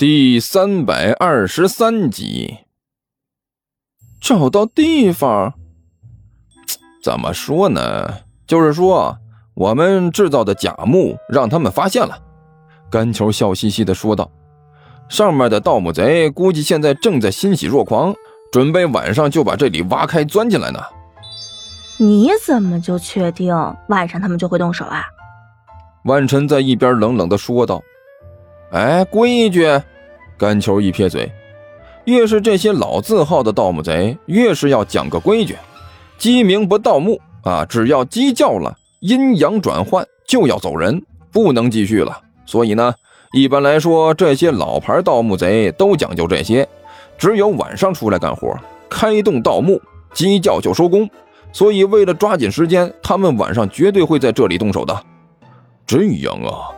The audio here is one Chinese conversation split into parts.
第三百二十三集，找到地方？怎么说呢？就是说，我们制造的假墓让他们发现了。甘球笑嘻嘻的说道：“上面的盗墓贼估计现在正在欣喜若狂，准备晚上就把这里挖开钻进来呢。”你怎么就确定晚上他们就会动手啊？万晨在一边冷冷的说道：“哎，规矩。”甘球一撇嘴，越是这些老字号的盗墓贼，越是要讲个规矩。鸡鸣不盗墓啊，只要鸡叫了，阴阳转换就要走人，不能继续了。所以呢，一般来说，这些老牌盗墓贼都讲究这些，只有晚上出来干活，开动盗墓，鸡叫就收工。所以为了抓紧时间，他们晚上绝对会在这里动手的。这样啊，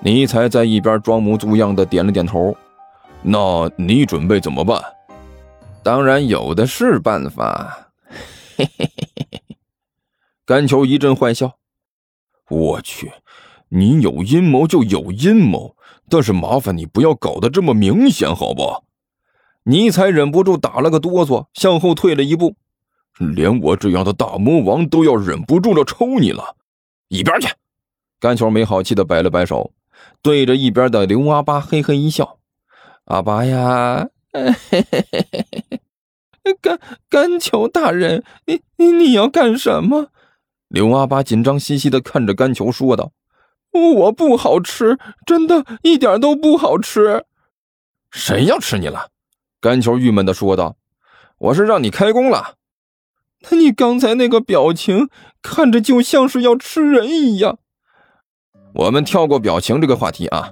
尼才在一边装模作样的点了点头。那你准备怎么办？当然有的是办法。嘿嘿嘿嘿嘿！甘球一阵坏笑。我去，你有阴谋就有阴谋，但是麻烦你不要搞得这么明显，好不？尼才忍不住打了个哆嗦，向后退了一步。连我这样的大魔王都要忍不住了抽你了，一边去！甘球没好气的摆了摆手，对着一边的刘阿八嘿嘿一笑。阿八呀，甘甘球大人，你你你要干什么？刘阿八紧张兮兮的看着甘球说道：“我不好吃，真的一点都不好吃。”谁要吃你了？甘球郁闷的说道：“我是让你开工了。那你刚才那个表情，看着就像是要吃人一样。”我们跳过表情这个话题啊。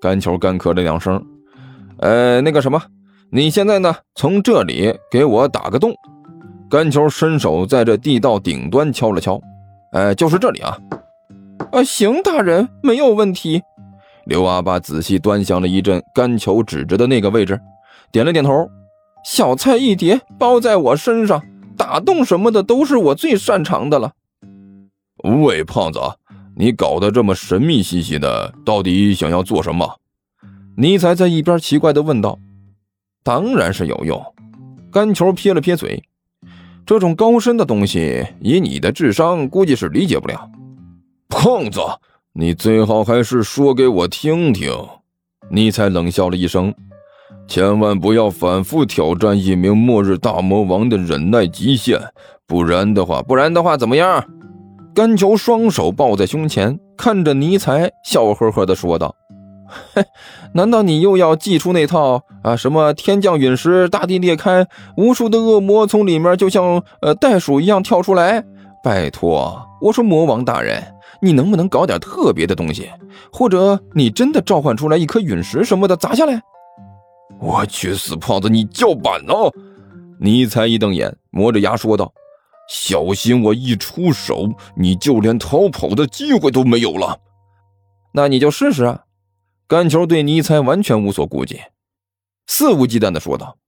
甘球干咳了两声。呃，那个什么，你现在呢？从这里给我打个洞。甘球伸手在这地道顶端敲了敲，哎，就是这里啊。啊，行，大人，没有问题。刘阿八仔细端详了一阵甘球指着的那个位置，点了点头。小菜一碟，包在我身上。打洞什么的都是我最擅长的了。喂，胖子，你搞得这么神秘兮兮的，到底想要做什么？尼才在一边奇怪的问道：“当然是有用。”甘球撇了撇嘴：“这种高深的东西，以你的智商，估计是理解不了。”胖子，你最好还是说给我听听。”尼才冷笑了一声：“千万不要反复挑战一名末日大魔王的忍耐极限，不然的话，不然的话怎么样？”甘球双手抱在胸前，看着尼才，笑呵呵的说道。嘿，难道你又要祭出那套啊？什么天降陨石，大地裂开，无数的恶魔从里面就像呃袋鼠一样跳出来？拜托，我说魔王大人，你能不能搞点特别的东西？或者你真的召唤出来一颗陨石什么的砸下来？我去，死胖子，你叫板呢？尼才一瞪眼，磨着牙说道：“小心我一出手，你就连逃跑的机会都没有了。那你就试试啊！”甘球对尼才完全无所顾忌，肆无忌惮地说道：“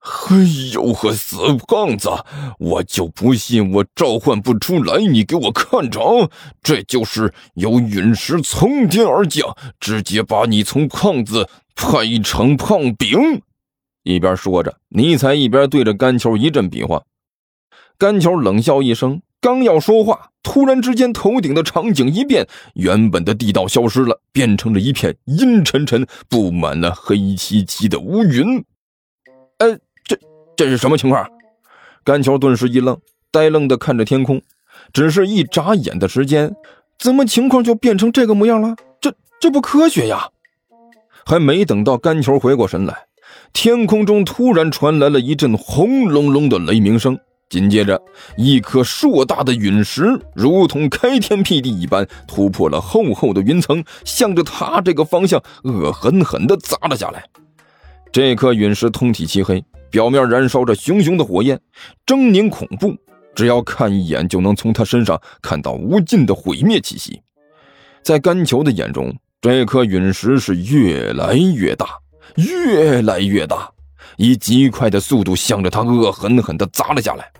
哎呦呵，死胖子，我就不信我召唤不出来！你给我看着，这就是有陨石从天而降，直接把你从胖子拍成胖饼！”一边说着，尼才一边对着甘球一阵比划。甘球冷笑一声。刚要说话，突然之间，头顶的场景一变，原本的地道消失了，变成了一片阴沉沉、布满了黑漆漆的乌云。哎，这这是什么情况？甘球顿时一愣，呆愣的看着天空。只是一眨眼的时间，怎么情况就变成这个模样了？这这不科学呀！还没等到甘球回过神来，天空中突然传来了一阵轰隆隆的雷鸣声。紧接着，一颗硕大的陨石如同开天辟地一般，突破了厚厚的云层，向着他这个方向恶狠狠地砸了下来。这颗陨石通体漆黑，表面燃烧着熊熊的火焰，狰狞恐怖。只要看一眼，就能从他身上看到无尽的毁灭气息。在甘球的眼中，这颗陨石是越来越大，越来越大。以极快的速度向着他恶狠狠地砸了下来，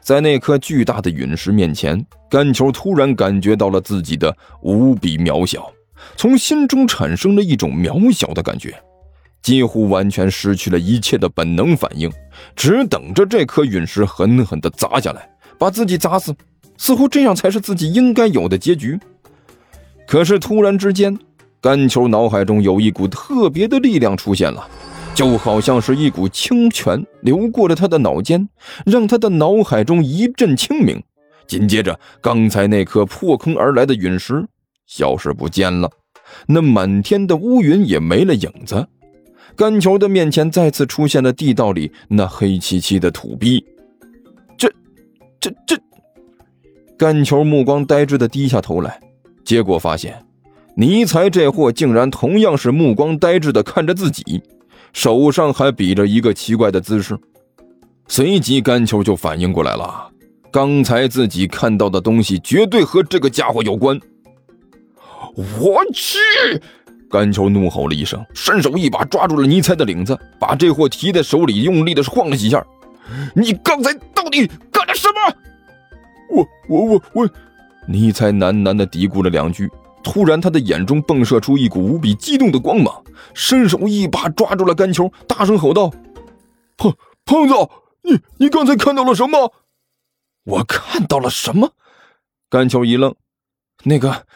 在那颗巨大的陨石面前，甘球突然感觉到了自己的无比渺小，从心中产生了一种渺小的感觉，几乎完全失去了一切的本能反应，只等着这颗陨石狠狠地砸下来，把自己砸死。似乎这样才是自己应该有的结局。可是突然之间，甘球脑海中有一股特别的力量出现了，就好像是一股清泉流过了他的脑间，让他的脑海中一阵清明。紧接着，刚才那颗破空而来的陨石消失不见了，那满天的乌云也没了影子。甘球的面前再次出现了地道里那黑漆漆的土壁。这，这，这。甘球目光呆滞的低下头来，结果发现，尼才这货竟然同样是目光呆滞的看着自己，手上还比着一个奇怪的姿势。随即，甘球就反应过来了，刚才自己看到的东西绝对和这个家伙有关。我去！甘球怒吼了一声，伸手一把抓住了尼才的领子，把这货提在手里，用力的晃了几下。你刚才到底干了什么？我我我我，尼才喃喃的嘀咕了两句，突然他的眼中迸射出一股无比激动的光芒，伸手一把抓住了甘球，大声吼道：“胖胖子，你你刚才看到了什么？”我看到了什么？甘球一愣，那个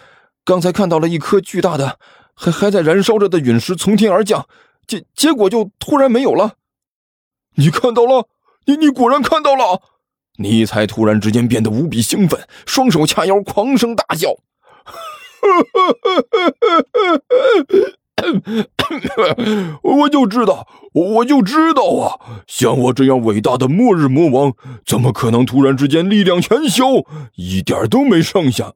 刚才看到了一颗巨大的还还在燃烧着的陨石从天而降，结结果就突然没有了。你看到了？你你果然看到了？尼才突然之间变得无比兴奋，双手掐腰，狂声大笑：“ 我就知道，我就知道啊！像我这样伟大的末日魔王，怎么可能突然之间力量全消，一点都没剩下？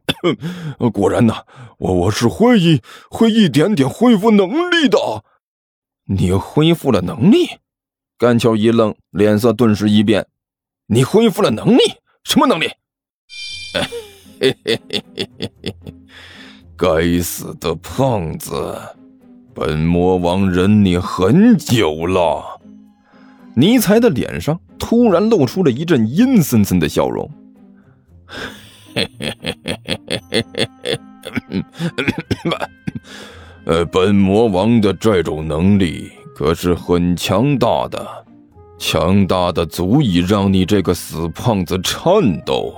果然呐，我我是会一会一点点恢复能力的。你恢复了能力？”甘秋一愣，脸色顿时一变。你恢复了能力？什么能力？嘿嘿嘿！该死的胖子，本魔王忍你很久了。尼才的脸上突然露出了一阵阴森森的笑容。嘿嘿嘿嘿嘿嘿嘿嘿嘿！呃，本魔王的这种能力可是很强大的。强大的足以让你这个死胖子颤抖，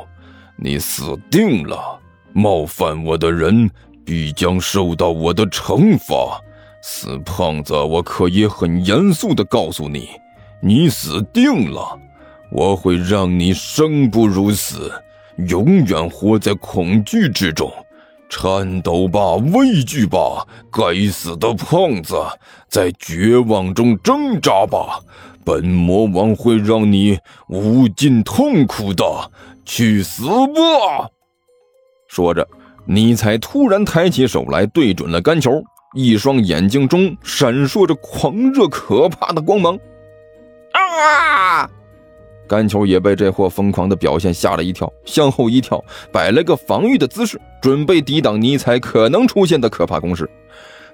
你死定了！冒犯我的人必将受到我的惩罚。死胖子，我可以很严肃的告诉你，你死定了！我会让你生不如死，永远活在恐惧之中，颤抖吧，畏惧吧！该死的胖子，在绝望中挣扎吧！本魔王会让你无尽痛苦的，去死吧！说着，尼才突然抬起手来，对准了甘球，一双眼睛中闪烁着狂热可怕的光芒。啊！甘球也被这货疯狂的表现吓了一跳，向后一跳，摆了个防御的姿势，准备抵挡尼才可能出现的可怕攻势。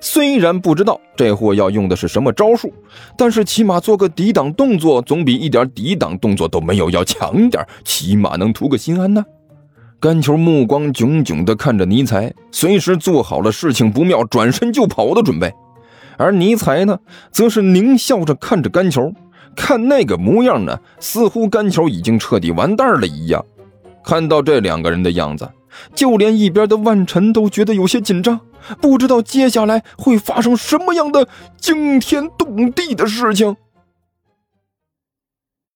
虽然不知道这货要用的是什么招数，但是起码做个抵挡动作，总比一点抵挡动作都没有要强点，起码能图个心安呢。甘球目光炯炯地看着尼才，随时做好了事情不妙转身就跑的准备。而尼才呢，则是狞笑着看着甘球，看那个模样呢，似乎甘球已经彻底完蛋了一样。看到这两个人的样子，就连一边的万晨都觉得有些紧张。不知道接下来会发生什么样的惊天动地的事情。